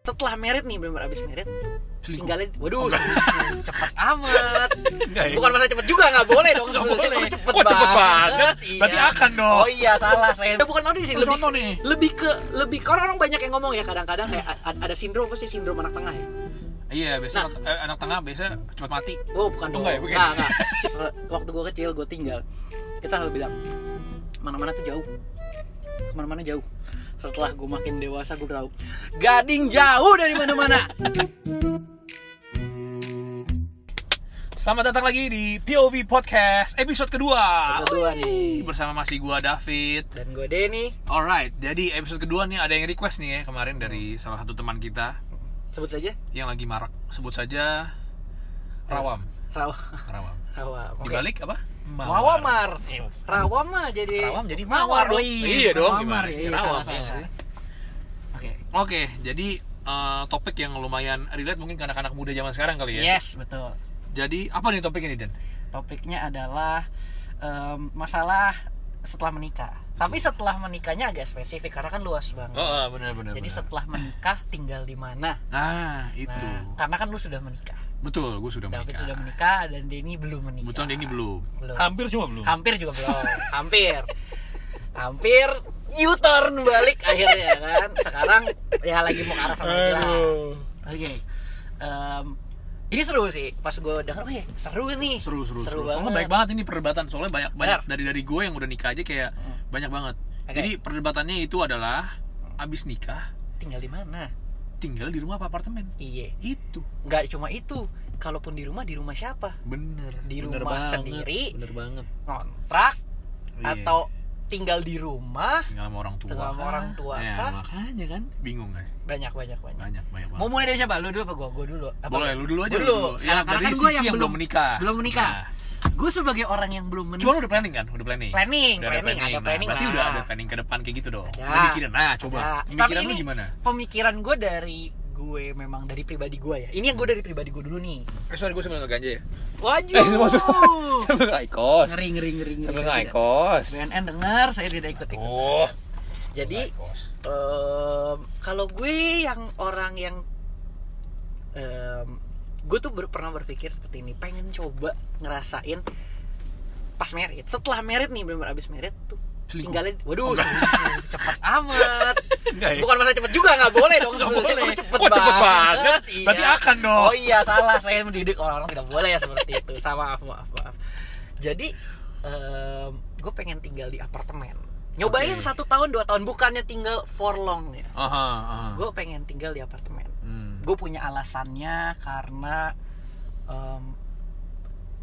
setelah merit nih benar abis merit Selingkuh. tinggalin waduh selingkuh. cepet amat Enggak ya? bukan masalah cepet juga nggak boleh dong Nggak boleh. Kok cepet, Kok cepet banget? Iya. Berarti akan dong. oh iya salah saya bukan audisi sih lebih nih. lebih ke lebih karena orang banyak yang ngomong ya kadang-kadang kayak ada sindrom apa sih sindrom anak tengah ya Iya, biasa anak, eh, anak tengah biasa cepat mati. Oh bukan Oh, dong. enggak ya. Enggak. Se- Waktu gue kecil gue tinggal, kita selalu bilang mana-mana tuh jauh, ke mana-mana jauh. Setelah gue makin dewasa gue tahu gading jauh dari mana-mana. Selamat datang lagi di POV Podcast episode kedua. Kedua nih. Bersama masih gua David. Dan gue Denny. Alright, jadi episode kedua nih ada yang request nih ya kemarin dari salah satu teman kita Sebut saja yang lagi marak. Sebut saja Rawam. Rawa. Rawam. Rawa. Oke. Dibalik apa? Mawamar. Rawa mah jadi Rawam jadi mawar. mawar. Oh, iya dong, Mawar, gimana iya, iya, Rawam, iya sih? Oke. Oke, jadi eh, topik yang lumayan relate mungkin ke anak-anak muda zaman sekarang kali ya. Yes, betul. Jadi apa nih topik ini Dan? topiknya adalah em, masalah setelah menikah. Tapi setelah menikahnya agak spesifik karena kan luas banget. Oh, benar benar. Jadi benar. setelah menikah tinggal di mana? Nah, itu. Nah, karena kan lu sudah menikah. Betul, gue sudah David menikah. sudah menikah dan Denny belum menikah. Kebetulan ini belum. Belum. Hampir cuma belum. Hampir juga belum. Hampir. Hampir U-turn balik akhirnya kan. Sekarang ya lagi mau ke arah sana lah. Aduh. Oke. Em, ini seru sih. Pas gue denger, oh ya seru nih. Seru seru seru. banget. Soalnya baik banget ini perdebatan. Soalnya banyak banyak Benar. dari dari gue yang udah nikah aja kayak banyak banget. Oke. Jadi perdebatannya itu adalah abis nikah Tinggal di mana? Tinggal di rumah apa apartemen. Iya. Itu nggak cuma itu kalaupun di rumah di rumah siapa bener. Di Bener rumah banget, sendiri. Bener banget. ngontrak Iya. atau tinggal di rumah tinggal sama orang tua. Tinggal sama kah? orang tua Ya, kah? makanya kan bingung guys. banyak banyak banyak Banyak banyak banget. mau mulai dari siapa lu dulu apa gua gua dulu apa Boleh, lu dulu aja, Gua dulu dulu. Sekarang, Ya, karena kan gua yang yang belum menikah. belum menikah Nah. Gue sebagai orang yang belum menikah Cuma udah planning kan? Udah planning. Planning, Udah planning, ada Nah, planning berarti lah. udah ada planning ke depan kayak gitu dong. Ada. Udah mikirin. Nah, coba. Ya, Pemikiran tapi lu ini gimana? pemikiran gue dari gue memang dari pribadi gue ya ini yang gue dari pribadi gue dulu nih Eh, sorry gue sebelum ganja ya. wajib Eh, sebelum sebelum Aikos. ngeri ngeri ngeri ngeri Aikos. BNN dengar saya tidak ikut ikut Oh. jadi em, kalau gue yang orang yang em, gue tuh ber- pernah berpikir seperti ini pengen coba ngerasain pas merit setelah merit nih benar abis merit tuh Selingkuh. tinggalin waduh selingkuh. cepet amat Enggak ya? bukan masalah cepet juga nggak boleh dong sebenarnya. boleh. Kok Kok cepet banget? Iya. Berarti akan dong. oh iya salah saya mendidik orang-orang tidak boleh ya seperti itu sama maaf maaf maaf jadi em, gue pengen tinggal di apartemen nyobain Oke. satu tahun dua tahun bukannya tinggal for long ya Aha, aha. gue pengen tinggal di apartemen. Gue punya alasannya karena em,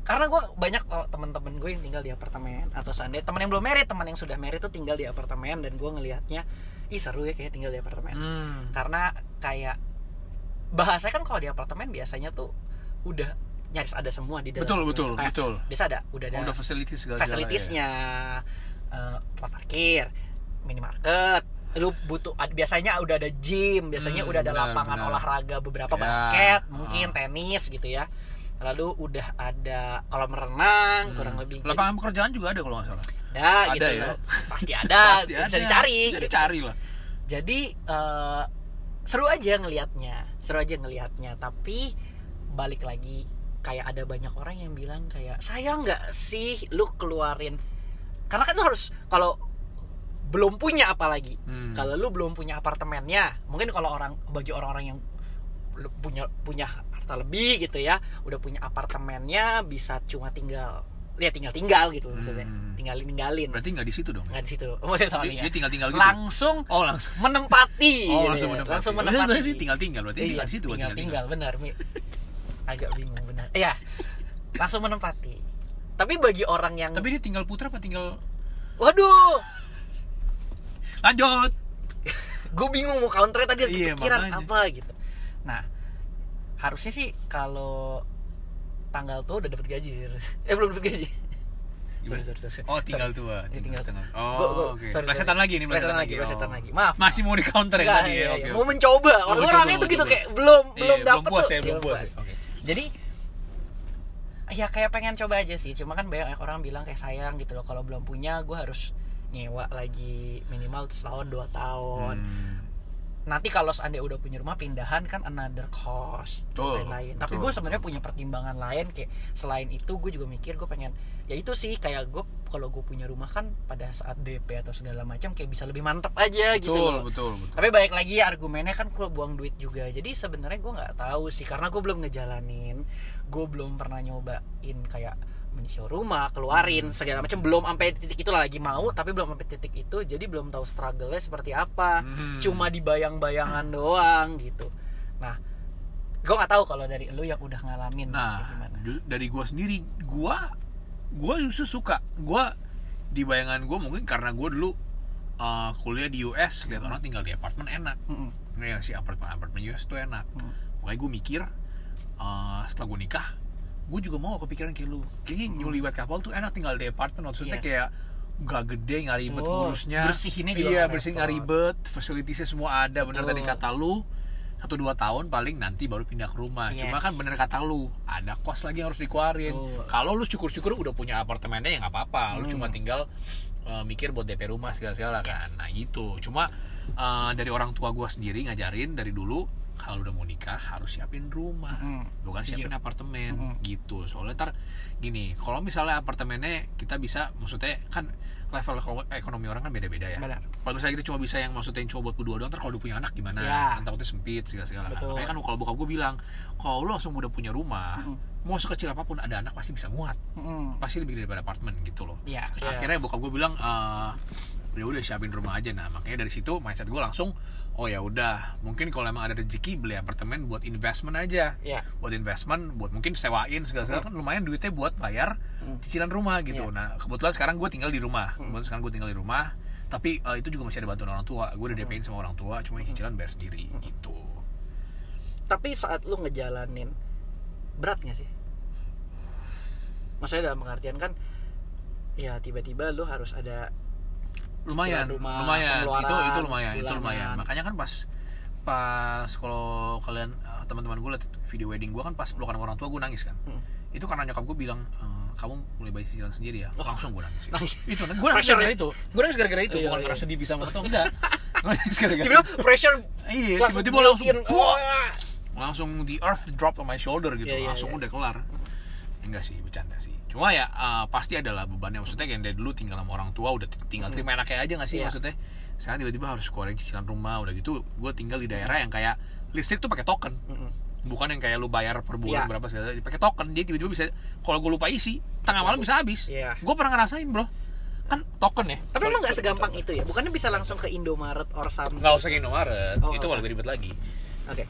karena gue banyak temen-temen gue yang tinggal di apartemen atau seandainya teman yang belum merit teman yang sudah merit tuh tinggal di apartemen dan gue ngelihatnya ih seru ya kayak tinggal di apartemen Hmm. karena kayak bahasanya kan kalau di apartemen biasanya tuh udah nyaris ada semua di dalam Betul, betul, Kayak betul. biasa ada udah ada udah facilities segala fasilitiesnya eh, tempat parkir minimarket lu butuh ad- biasanya udah ada gym biasanya Hmm, udah ada benar, lapangan benar. olahraga beberapa Ya, basket mungkin ah. tenis gitu ya lalu udah ada kolam renang Hmm. kurang lebih Jadi, Lapangan pekerjaan juga ada kalau nggak salah. ada, Ada gitu ya? pasti ada Pasti bisa ada. dicari Bisa gitu. dicari lah. jadi eh, seru aja ngelihatnya seru aja ngelihatnya tapi balik lagi kayak ada banyak orang yang bilang kayak sayang nggak sih lu keluarin karena kan lu harus kalau belum punya apalagi Hmm. kalau lu belum punya apartemennya mungkin kalau orang bagi orang-orang yang punya punya harta lebih gitu ya udah punya apartemennya bisa cuma tinggal ya tinggal tinggal gitu maksudnya Hmm. tinggal ninggalin Berarti nggak di situ dong. nggak di situ maksudnya Dia, sorry ya dia tinggal-tinggal gitu. langsung Oh, langsung. menempati Oh, gitu langsung ya. menempati. langsung Berarti- menempati Berarti tinggal-tinggal. Berarti Iya, tinggal di situ buat tinggal tinggal benar Mi. agak bingung benar iya langsung menempati tapi bagi orang yang Tapi dia tinggal putra apa tinggal waduh lanjut? gue bingung mau counter tadi Iya, kepikiran makanya. apa gitu nah harusnya sih kalau tanggal tuh udah dapat gaji eh belum dapat gaji? Sorry, sorry, sorry. Oh, tinggal Sorry. tua. Iya, tinggal tua. Oh, Gua- sorry, Plesetan sorry. lagi nih, Plesetan lagi, plesetan Oh. lagi. Maaf. Masih mau di counter Enggak, tadi ya. iya, Oke, iya. oke. mau mencoba Mau orang mencoba, orangnya mau tuh gitu kayak belum Iya, belum belum dapet puas tuh ya, belum puas ya. Oke. jadi ya kayak pengen coba aja sih cuma kan banyak orang bilang kayak sayang gitu loh kalau belum punya gue harus nyewa lagi minimal setahun dua tahun Hmm. nanti kalau seandainya udah punya rumah pindahan kan another cost Betul, lain tapi betul. gue sebenarnya punya pertimbangan lain kayak selain itu gue juga mikir gue pengen ya itu sih kayak gue kalau gue punya rumah kan pada saat DP atau segala macam kayak bisa lebih mantep aja gitu betul, loh betul, betul. tapi balik lagi argumennya kan gue buang duit juga jadi sebenarnya gue nggak tahu sih karena gue belum ngejalanin gue belum pernah nyobain kayak menyisir rumah keluarin segala macam belum sampai titik itu lagi mau tapi belum sampai titik itu jadi belum tahu struggle-nya seperti apa Hmm. cuma di bayang-bayangan doang gitu nah gue nggak tahu kalau dari lu yang udah ngalamin Nah, gimana dari gua sendiri, gua gua justru suka. Gua di bayangan gua mungkin karena gua dulu uh, kuliah di US, lihat orang tinggal di apartemen enak. Mm-mm. Nah, ya si apartemen apartemen US tuh enak. Hmm. Makanya gue mikir uh, setelah gue nikah, gue juga mau kepikiran kayak lu. Kayaknya newlywed couple tuh enak tinggal di apartemen. Maksudnya Yes. kayak gak gede, nggak ribet Betul. ngurusnya. Bersihinnya juga Iya, bersih nggak repot. ribet. Facilitiesnya semua ada. Bener Betul. tadi kata lu. Satu dua tahun paling nanti baru pindah ke rumah. Cuma Yes. kan bener kata lu, ada kos lagi yang harus dikeluarin. Kalau lu syukur-syukur udah punya apartemennya ya nggak apa-apa. Lu Hmm. cuma tinggal uh, mikir buat DP rumah segala-segala Yes. kan. Nah gitu. Cuma uh, dari orang tua gue sendiri ngajarin dari dulu kalau udah mau nikah harus siapin rumah, Mm. bukan siapin apartemen Mm-mm. gitu. Soalnya ntar gini, kalau misalnya apartemennya kita bisa, maksudnya kan level eko- ekonomi orang kan beda-beda ya. Kalau misalnya kita cuma bisa yang maksudnya yang cuma buat berdua doang, ntar kalau udah punya anak gimana? Ya. Kan takutnya sempit segala-segala. Kan. Makanya kan kalau bokap gue bilang, kalau lo langsung udah punya rumah, Mm. mau sekecil apa pun ada anak pasti bisa muat, Mm-mm. pasti lebih daripada apartemen gitu loh Iya. akhirnya bokap gue bilang eh ya udah siapin rumah aja. Nah makanya dari situ mindset gue langsung oh ya udah mungkin kalau emang ada rezeki beli apartemen buat investment aja. Iya. buat investment buat mungkin sewain segala segala. Kan lumayan duitnya buat bayar Hmm. cicilan rumah gitu. Iya. nah kebetulan sekarang gue tinggal di rumah. Hmm. kebetulan sekarang gue tinggal di rumah. Tapi eh, itu juga masih ada bantuan orang tua. Gue udah Hmm. DP-in sama orang tua cuma cicilan bayar sendiri gitu. Tapi saat lu ngejalanin berat gak sih? Maksudnya dalam pengertian kan ya tiba-tiba lu harus ada lumayan rumah, lumayan. Itu itu lumayan itu lumayan. Makanya kan pas pas kalau kalian eh, teman-teman gue liat video wedding gue kan pas pelukan orang tua gue nangis kan. Hmm. itu karena nyokap gue bilang "Eh, kamu mulai bayar cicilan sendiri ya. Oh. langsung gue nangis. Nangis. itu gue nangis gara-gara itu. Gue nangis gara-gara itu bukan iya. karena sedih bisa atau enggak. Nangis gara-gara tiba-tiba pressure iya tiba-tiba langsung langsung the earth drop on my shoulder gitu. Iya, iya, langsung udah kelar enggak sih bercanda sih. Cuma ya eh, pasti adalah bebannya. Maksudnya kayak dari dulu tinggal sama orang tua udah tinggal terima enaknya aja nggak sih Iya. maksudnya? Sekarang tiba-tiba harus keluarin cicilan rumah udah gitu gue tinggal di daerah yang kayak listrik tuh pakai token. Mm-mm. bukan yang kayak lu bayar per bulan Iya. berapa segala pakai token. Dia tiba-tiba bisa kalau gue lupa isi tengah malam bisa habis. Iya. gue pernah ngerasain bro. Kan token ya? Tapi emang nggak segampang itu ya? Bukannya bisa langsung ke Indomaret or something? Nggak usah ke Indomaret. Oh, itu lebih ribet lagi. Oke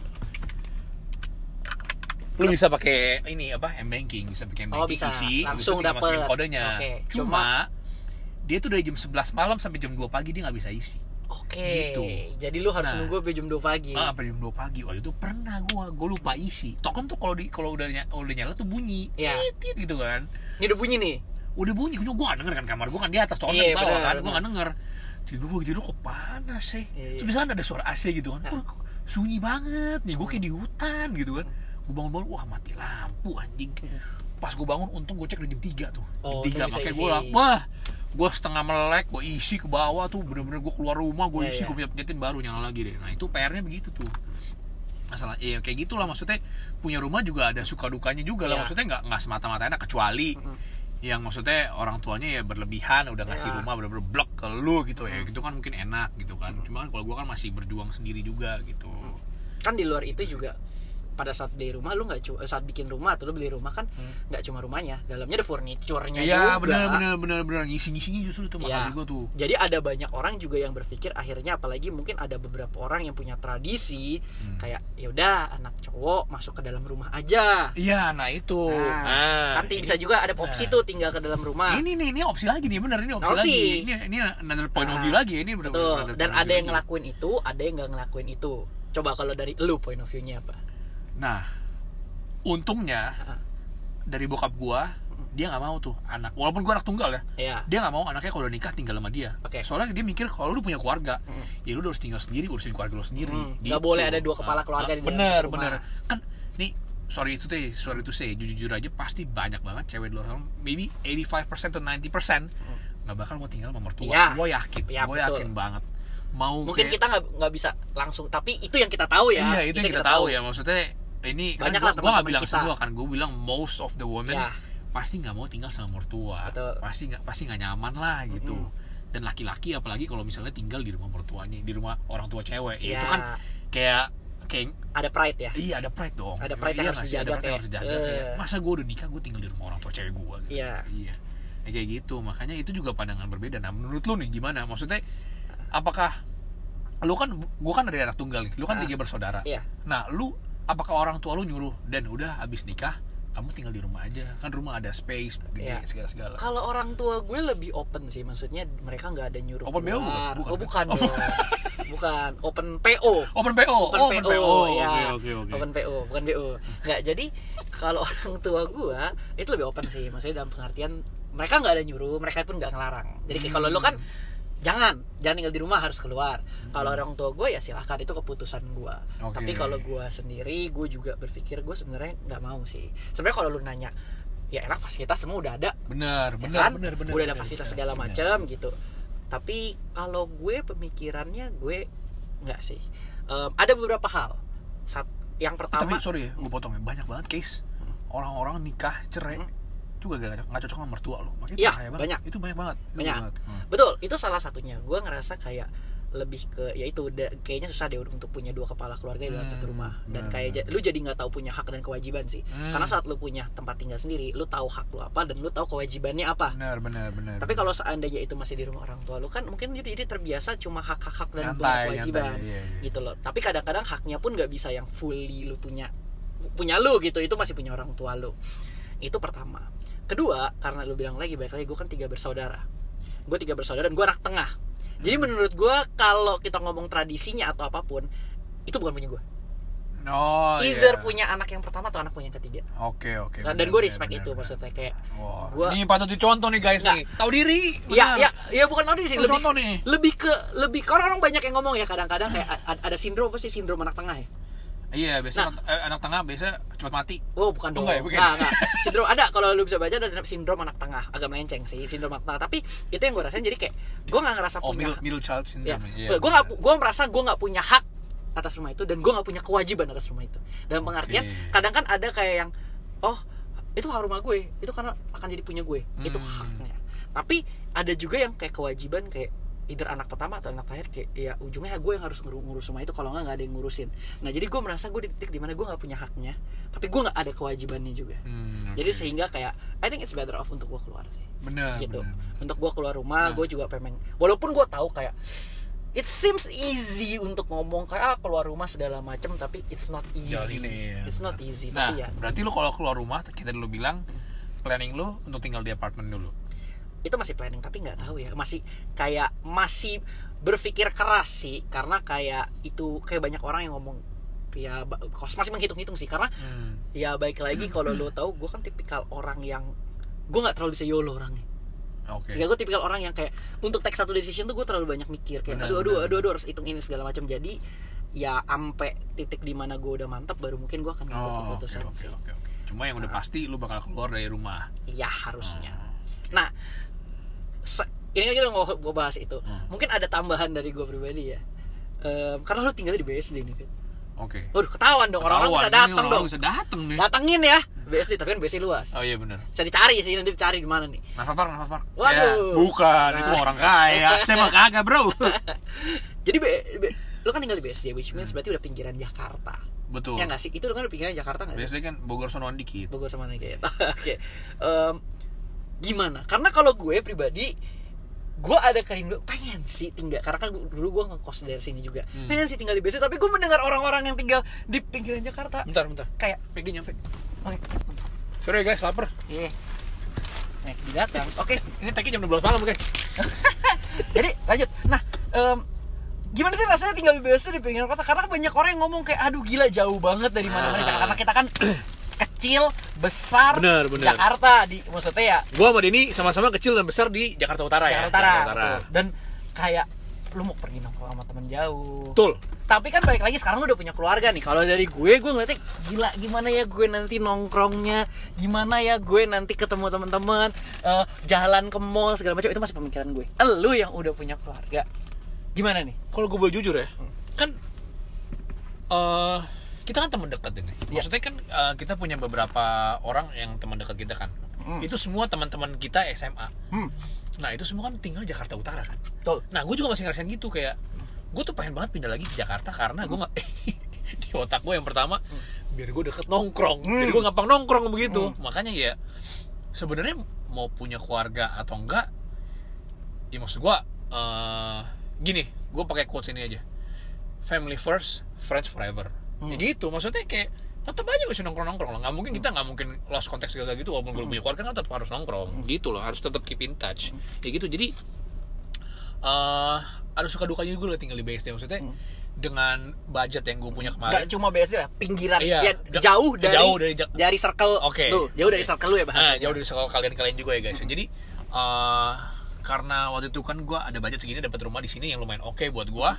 lu bisa pakai ini apa m banking bisa pakai m Oh, banking bisa. isi Langsung dapet. kodenya. Oke, cuma, dia tuh dari jam 11 malam sampai jam 2 pagi dia nggak bisa isi. Oke Gitu. jadi lu harus Nah. nunggu sampai jam 2 pagi. Ah, sampai jam 2 pagi. Waktu itu pernah gua gua lupa isi. Token tuh kalau di kalau udah ny- udah nyala tuh bunyi. Iya. Tit, gitu kan. Ini udah bunyi nih? Udah bunyi. Gua gua denger kan kamar gua kan di atas token Iya, di bawah kan. Gua nggak denger. Tidur gua tidur kok panas sih? Iya, iya. terus di sana ada suara AC gitu kan. Ah. Kok sunyi banget nih. Gua kayak di hutan gitu kan gua bangun-bangun wah mati lampu anjing. Pas gua bangun untung gua cek udah jam 3 tuh. Oh, jam 3 untung bisa makanya lang- wah gua setengah melek gua isi ke bawah tuh bener-bener gua keluar rumah gua Iya, isi iya. gua punya penyetin baru nyala lagi deh. Nah itu PR-nya begitu tuh. Masalah ya kayak gitulah maksudnya punya rumah juga ada suka dukanya juga lah. Iya. maksudnya nggak nggak semata-mata enak kecuali Mm-mm. yang maksudnya orang tuanya ya berlebihan udah ngasih Iya. rumah bener-bener blok ke lu gitu ya. Hmm. gitu kan mungkin enak gitu kan. Cuma kan kalau gua kan masih berjuang sendiri juga gitu. Kan di luar itu juga pada saat beli rumah lu nggak cuma saat bikin rumah atau lu beli rumah kan Hmm. nggak cuma rumahnya dalamnya ada furniturnya Iya juga. bener bener bener bener. Ngisi ngisinya justru itu mahal Iya. juga tuh. Jadi ada banyak orang juga yang berpikir akhirnya apalagi mungkin ada beberapa orang yang punya tradisi Hmm. kayak yaudah anak cowok masuk ke dalam rumah aja. Iya nah itu. Nah, nah, kan ini- bisa juga ada opsi nah. tuh tinggal ke dalam rumah. Ini nih ini opsi lagi nih bener ini opsi, Opsi. lagi. Ini ini another point of Nah, view lagi ini betul. dan ada yang ngelakuin itu ada yang nggak ngelakuin itu. Coba kalau dari lu point of view-nya apa nah untungnya dari bokap gua dia nggak mau tuh anak. Walaupun gua anak tunggal ya ya dia nggak mau anaknya kalau udah nikah tinggal sama dia. Oke. soalnya dia mikir kalau lu punya keluarga Hmm. ya lu harus tinggal sendiri urusin keluarga lu sendiri. Hmm, Gitu. nggak boleh ada dua kepala Ah, keluarga ah, di bener rumah. bener. kan nih sorry itu teh sorry itu say jujur jujur aja pasti banyak banget cewek di luar sana. Maybe 85% to 90% nggak bakal mau tinggal sama mertua. Iya. gue yakin Iya, gue betul. yakin banget. Mau mungkin kayak- kita nggak nggak bisa langsung tapi itu yang kita tahu ya. Iya itu yang kita, tahu. ya maksudnya ini kan Banyak gua, lah gua teman-teman nggak bilang kita. semua kan gue bilang most of the women Ya. pasti nggak mau tinggal sama mertua Betul. pasti nggak pasti nggak nyaman lah gitu dan laki-laki apalagi kalau misalnya tinggal di rumah mertuanya di rumah orang tua cewek Ya. itu kan kayak kayak ada pride ya iya ada pride dong Ada pride yang Iya harus dijaga ada pride yang harus dijaga eh. kayak masa gue udah nikah gue tinggal di rumah orang tua cewek gue gitu. Iya. iya Ya, kayak gitu makanya itu juga pandangan berbeda nah menurut lu nih gimana maksudnya apakah lu kan gua kan dari anak tunggal nih lu kan Ah. tiga bersaudara Iya. nah lu apakah orang tua lu nyuruh dan udah habis nikah kamu tinggal di rumah aja kan rumah ada space gede Iya. segala segala Kalau orang tua gue lebih open sih, maksudnya mereka nggak ada nyuruh Open BO bukan? oh kan? bukan, Oh, dong. bukan. Open PO. open PO Open oh, PO, open PO ya. oke oke oke Open PO, bukan BO. Nggak, jadi kalau orang tua gue itu lebih open sih, maksudnya dalam pengertian mereka nggak ada nyuruh, mereka pun nggak ngelarang. Jadi kayak kalau lu kan jangan, jangan tinggal di rumah harus keluar. Kalau orang tua gue ya silahkan itu keputusan gue. Oke. Tapi kalau gue sendiri, gue juga berpikir gue sebenarnya nggak mau sih. Sebenarnya kalau lu nanya, ya enak fasilitas semua udah ada, benar ya benar kan? benar benar udah ada fasilitas benar, segala macam gitu tapi kalau gue pemikirannya gue nggak sih Em, ada beberapa hal Sat, yang tapi pertama sorry ya gue potong ya banyak banget case orang-orang nikah cerai Hmm. Juga gak, nggak cocok sama mertua lo makanya Iya, banyak. itu banyak banget Itu Banyak. banget. Hmm. betul itu salah satunya gue ngerasa kayak lebih ke ya itu kayaknya susah deh untuk punya dua kepala keluarga di dalam satu Hmm, rumah dan kayak lu jadi nggak tahu punya hak dan kewajiban sih Hmm. karena saat lu punya tempat tinggal sendiri lu tahu hak lu apa dan lu tahu kewajibannya apa benar benar benar tapi kalau seandainya itu masih di rumah orang tua lu kan mungkin jadi, jadi terbiasa cuma hak hak hak dan Nyantai, kewajiban nyantai, iya, iya. gitu loh tapi kadang-kadang haknya pun nggak bisa yang fully lu punya punya lu gitu itu masih punya orang tua lu itu pertama kedua karena lu bilang lagi baik lagi gue kan tiga bersaudara gue tiga bersaudara dan gue anak tengah jadi Hmm. menurut gue kalau kita ngomong tradisinya atau apa pun itu bukan punya gue oh either iya. punya anak yang pertama atau anak punya yang ketiga oke oke dan benar, gue respect benar, itu benar. maksudnya kayak Wah, Gua- ini patut dicontoh nih guys Nggak. nih. Tahu diri. ya benar. ya ya bukan tahu sih Lu lebih contoh nih. lebih ke lebih karena orang banyak yang ngomong ya kadang-kadang kayak ada sindrom apa sih sindrom anak tengah ya Iya, biasa Nah. anak, eh, anak tengah biasa cepat mati. Oh bukan dong, enggak ya, bukan. Nggak, nggak. Sindrom ada kalau lu bisa baca ada sindrom anak tengah, agak melenceng sih sindrom anak tengah. Tapi itu yang gue rasain jadi kayak gue nggak ngerasa Oh, punya, middle, middle child ya, syndrome. Iya, gue nggak, gue merasa gue nggak punya hak atas rumah itu dan gue nggak punya kewajiban atas rumah itu. Dalam pengertian kadang kan ada kayak yang oh itu hak rumah gue, itu karena akan jadi punya gue, itu Hmm. haknya. Tapi ada juga yang kayak kewajiban kayak either anak pertama atau anak terakhir kayak ya ujungnya gue yang harus ngurus, ngurus rumah itu kalau nggak nggak ada yang ngurusin nah jadi gue merasa gue di titik di mana gue nggak punya haknya tapi gue nggak ada kewajibannya juga Hmm, jadi oke. sehingga kayak I think it's better off untuk gue keluar sih benar, gitu benar. untuk gue keluar rumah Nah. gue juga pengen walaupun gue tahu kayak it seems easy untuk ngomong kayak ah keluar rumah segala macam tapi it's not easy ini, ya, it's not easy Nah, tapi ya berarti lu kalau keluar rumah kita dulu bilang planning lu untuk tinggal di apartemen dulu. Itu masih planning tapi nggak tahu ya masih kayak masih berpikir keras sih karena kayak itu kayak banyak orang yang ngomong ya kos masih menghitung-hitung sih karena Hmm. ya baik lagi kalau lo tahu gue kan tipikal orang yang gue nggak terlalu bisa yolo orangnya Oke. Ya gue tipikal orang yang kayak untuk take satu decision tuh gue terlalu banyak mikir kayak Benar, aduh aduh benar, aduh aduh harus hitung ini segala macam jadi ya ampe titik di mana gue udah mantap baru mungkin gue akan ngambil Oh, keputusan oke, sih. oke, oke. Cuma yang udah Nah. pasti lu bakal keluar dari rumah. Iya harusnya. Oh. Nah, se- ini kan kita nggak gue bahas itu. Hmm. Mungkin ada tambahan dari gue pribadi ya. Em, karena lu tinggal di BSD nih. Fit. Oke. Waduh ketahuan dong orang-orang bisa datang dong. Bisa datang nih. Datengin ya BSD tapi kan BSD luas. Oh iya benar. Bisa dicari sih nanti dicari di mana nih. Nafa Park, Nafa Park. Waduh. Ya, bukan, itu Nah. orang kaya. Saya mah kagak, Bro. Jadi B- B- lu kan tinggal di BSD which Hmm. means berarti udah pinggiran Jakarta. Betul. Ya nggak sih? Itu lu kan udah pinggiran Jakarta nggak? Biasanya kan Bogor sonoan dikit. Bogor sama nih kayak oke Em, gimana karena kalau gue pribadi gue ada kerindu pengen sih tinggal karena kan dulu gue ngekos dari sini juga Hmm. pengen sih tinggal di BSD tapi gue mendengar orang-orang yang tinggal di pinggiran Jakarta Bentar, bentar. kayak Peggy nyampe. oke Sorry guys, lapar. iya eh datang oke Ini tagnya jam 12 malam, guys. jadi lanjut nah em, gimana sih rasanya tinggal di BSD di pinggiran kota karena banyak orang yang ngomong kayak aduh gila jauh banget dari mana-mana Ah. karena kita kan kecil besar Bener, bener. Jakarta di maksudnya ya Gua sama Denny sama-sama kecil dan besar di Jakarta Utara ya. Jakarta Utara, Jakarta Utara. betul. dan kayak lu mau pergi nongkrong sama temen jauh Betul. tapi kan balik lagi sekarang lu udah punya keluarga nih kalau dari gue gue ngeliatnya gila gimana ya gue nanti nongkrongnya gimana ya gue nanti ketemu teman-teman eh, jalan ke mall segala macam itu masih pemikiran gue lu yang udah punya keluarga Gimana nih? kalau gue boleh jujur ya kan eh kita kan teman dekat ini. Iya. maksudnya kan eh, kita punya beberapa orang yang teman dekat kita kan. Hmm. itu semua teman-teman kita SMA Hmm. nah itu semua kan tinggal Jakarta Utara kan. Betul. nah gue juga masih ngerasain gitu kayak gue tuh pengen banget pindah lagi ke Jakarta karena gue nggak di otak gue yang pertama biar gue deket nongkrong. Hmm. biar gue gampang nongkrong begitu. Makanya ya sebenarnya mau punya keluarga atau enggak ya maksud gue eh, gini gue pakai quotes ini aja. Family first friends forever Hmm. ya gitu maksudnya kayak tetap aja masih nongkrong nongkrong lah nggak mungkin kita nggak mungkin lost contact segala gitu walaupun belum punya keluarga kan tetap harus nongkrong gitu loh harus tetap keep in touch ya gitu jadi eh ada suka dukanya juga lah tinggal di BSD maksudnya dengan budget yang gue punya kemarin Gak cuma BSD lah, pinggiran Iya. ya, Ja- jauh dari jauh dari dari circle Oke. tuh, jauh dari Oke. circle lu ya Nah, bahasanya. jauh dari sekolah kalian-kalian juga ya guys. Jadi eh karena waktu itu kan gue ada budget segini dapat rumah di sini yang lumayan oke buat gue.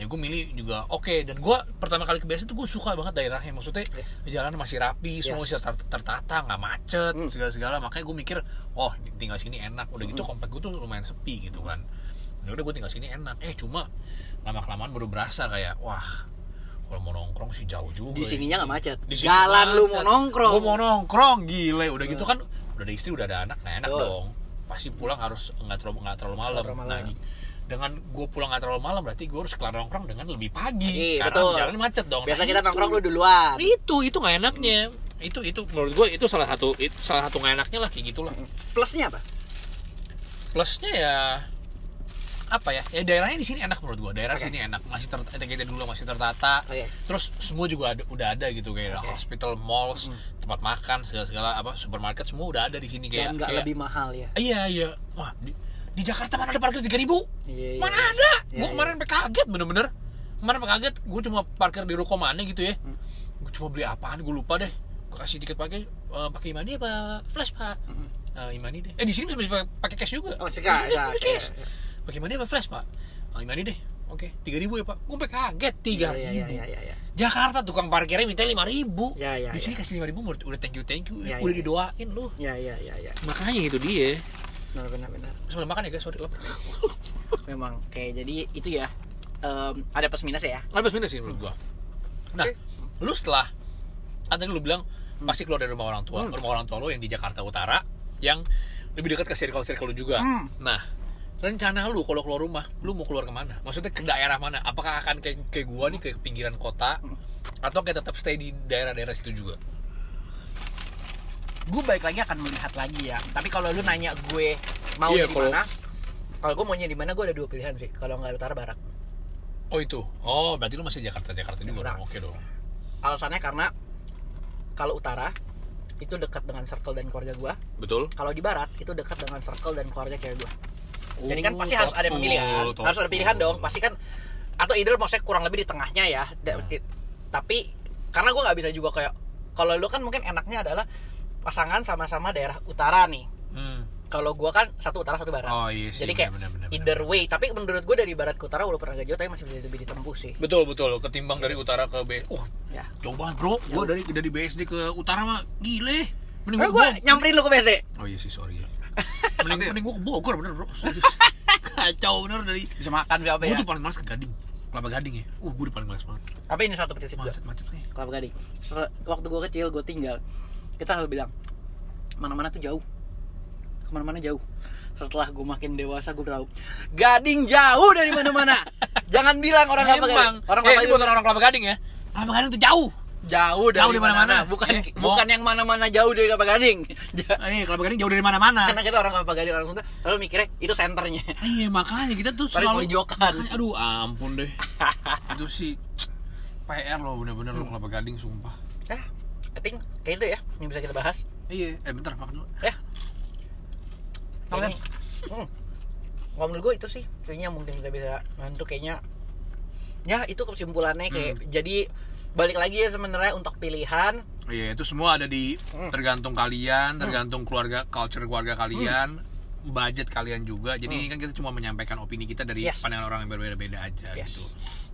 Ya gue milih juga oke dan gue pertama kali ke BSD tuh gue suka banget daerahnya. Maksudnya jalan masih rapi, semua Yes. masih ter- tertata, nggak macet, Hmm. segala-segala. Makanya gue mikir, oh tinggal sini enak. Udah Hmm. gitu komplek gue tuh lumayan sepi gitu kan. Ya udah gue tinggal sini enak. Eh cuma lama kelamaan baru berasa kayak wah kalau mau nongkrong sih jauh juga. Di ya. sininya nggak macet. Di Jalan lu mau nongkrong. Gua mau nongkrong, gile. Udah gitu kan, udah ada istri, udah ada anak, nggak enak Betul. dong. Pasti pulang harus nggak terlalu nggak terlalu malam. terlalu malam. Nah, dengan gue pulang nggak terlalu malam, berarti gue harus kelar nongkrong dengan lebih pagi. Iya, karena betul. jalan macet dong. Biasa Nah, kita itu. nongkrong lu duluan. Itu itu nggak enaknya. Itu itu menurut gue itu salah satu itu salah satu nggak enaknya lah kayak gitulah. Plusnya apa? Plusnya ya apa ya? Ya daerahnya di sini enak menurut gue. Daerah Oke. sini enak, masih tertata kita dulu masih tertata. Oke. Terus semua juga ada, udah ada gitu kayak Oke. hospital, malls, tempat makan, segala-segala apa supermarket semua udah ada di sini kayak Dan nggak lebih mahal ya. Iya iya. Wah di, di Jakarta mana ada parkir tiga ribu? Iya, iya, Mana iya. ada? Iya, gue iya. kemarin sampai kaget bener-bener. Kemarin kaget. Gue cuma parkir di ruko mana gitu ya. Hmm. Gue cuma beli apaan? Gue lupa deh. Gue kasih tiket pakai eh, pakai imani apa flash pak? Eh, imani deh. Eh di sini bisa bisa pakai cash juga. Hmm. Oh, Iya, bisa, pakai cash. iya. Pakai imani apa flash pak? Eh, imani deh. Oke, tiga ribu ya pak. Gue sampai kaget tiga Iya, ribu. iya, iya, iya, iya. Jakarta tukang parkirnya minta lima ribu. Ya, ya, di sini ya. kasih lima ribu udah thank you thank you. Ya, udah ya, ya. didoain lu. Iya, iya, iya, iya. Makanya itu dia. Benar, benar, benar. Sebelum makan ya guys, sorry lapar. Memang kayak jadi itu ya. em, ada plus minus ya. Ada plus minus sih menurut gua. Nah, Oke. lu setelah kan tadi lu bilang pasti keluar dari rumah orang tua, Hmm. rumah orang tua lu yang di Jakarta Utara yang lebih dekat ke circle-circle lu juga. Hmm. Nah, rencana lu kalau keluar rumah, lu mau keluar ke mana? Maksudnya ke daerah mana? Apakah akan kayak kayak gua nih ke pinggiran kota atau kayak tetap stay di daerah-daerah situ juga? Gue balik lagi akan melihat lagi ya. Tapi kalau lu nanya gue mau Iya, di kalau- mana kalau gue maunya di mana gue ada dua pilihan sih. Kalau nggak utara barat. Oh itu. Oh, berarti lu masih Jakarta Jakarta juga Nah. Oke dong. alasannya karena kalau utara itu dekat dengan circle dan keluarga gue Betul? kalau di barat itu dekat dengan circle dan keluarga cewek gue jadi kan Oh, pasti harus ada kan? thoughtful, harus ada pilihan dong. Pasti kan atau either maksudnya kurang lebih di tengahnya ya. I- tapi karena gue nggak bisa juga kayak kalau lu kan mungkin enaknya adalah pasangan sama-sama daerah utara nih Hmm. kalau gue kan satu utara satu barat Oh iya sih. jadi kayak benar, benar, benar, either way tapi menurut gue dari barat ke utara walaupun agak jauh tapi masih bisa lebih ditempuh sih Betul betul. Ketimbang dari utara ke B. Oh, ya jauh banget bro. Gue dari dari BSD ke utara mah gile. Mending Eh, gua gue nyamperin lu ke BSD Oh iya sih sorry ya. Mending mending gue ke Bogor bener bro. Kacau bener dari. bisa makan apa Gue ya tuh paling males ke Gading. Kelapa Gading ya. Uh gue udah paling males banget. tapi ini satu prinsip gue Macet macet nih. Kelapa Gading. Waktu gue kecil, gue tinggal. Kita selalu bilang, mana-mana tuh jauh. Ke mana-mana jauh. Setelah gue makin dewasa, gue tahu. Gading jauh dari mana-mana. Jangan bilang orang Kelapa Gading. Emang. Orang eh, Kelapa ini Gading buat orang Kelapa Gading ya. Kelapa Gading tuh jauh. jauh dari Jauh di mana-mana. Bukan Eh, bukan yang mana-mana jauh dari Kelapa Gading. Eh, Kelapa Gading jauh dari mana-mana. Karena kita orang Kelapa Gading, orang Sunda, selalu mikirnya itu senternya. Iya makanya kita tuh selalu pojokan. Aduh ampun deh. itu sih PR loh bener-bener Hmm. lo Kelapa Gading sumpah. Ah, I think kayak itu ya yang bisa kita bahas. Iya, eh bentar makan dulu. Ya. Kalian? Kayaknya- Hmm. Kalau menurut gue itu sih kayaknya mungkin kita bisa bantu kayaknya ya itu kesimpulannya kayak Hmm. jadi balik lagi ya sebenarnya untuk pilihan Iya, itu semua ada di Hmm. tergantung kalian, tergantung keluarga, culture keluarga kalian, budget kalian juga. Jadi Hmm. kan kita cuma menyampaikan opini kita dari Yes. pandangan orang yang berbeda-beda aja Yes. gitu.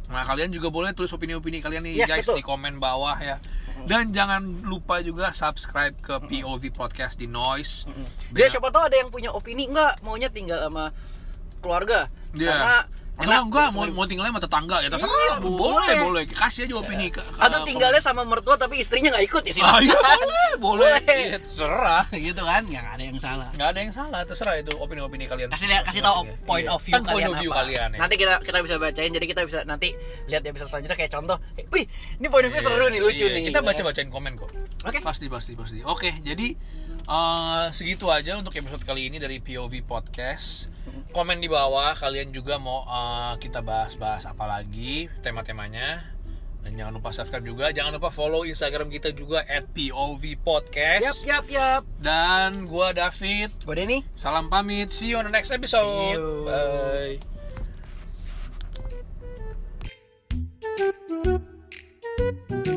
Nah, kalian juga boleh tulis opini-opini kalian nih Yes, guys betul. di komen bawah ya. Dan jangan lupa juga subscribe ke POV Podcast di Noise. dia siapa tahu ada yang punya opini enggak maunya tinggal sama keluarga Iya. karena Enak. enggak mau mau tinggalnya sama tetangga ya terserah Iya, boleh. boleh. boleh kasih aja opini ke, atau tinggalnya sama mertua tapi istrinya nggak ikut ya sih ah, iya, boleh boleh. Iya, terserah gitu kan nggak ada yang salah nggak ada yang salah terserah itu opini-opini kalian kasih lihat kasih tahu Iya. point of view Kan point kalian of view apa kalian ya nanti kita kita bisa bacain jadi kita bisa nanti lihat di episode selanjutnya kayak contoh eh, wih ini point of view Iya, seru nih lucu iya. nih kita gitu baca kan. bacain komen kok Oke. pasti pasti pasti oke jadi eh, segitu aja untuk episode kali ini dari POV podcast komen di bawah kalian juga mau uh, kita bahas-bahas apa lagi tema-temanya dan jangan lupa subscribe juga, jangan lupa follow Instagram kita juga at POV Podcast. Yap, yap, yap. Dan gua David. Gua Denny. Salam pamit. See you on the next episode. See you. Bye. Thank you.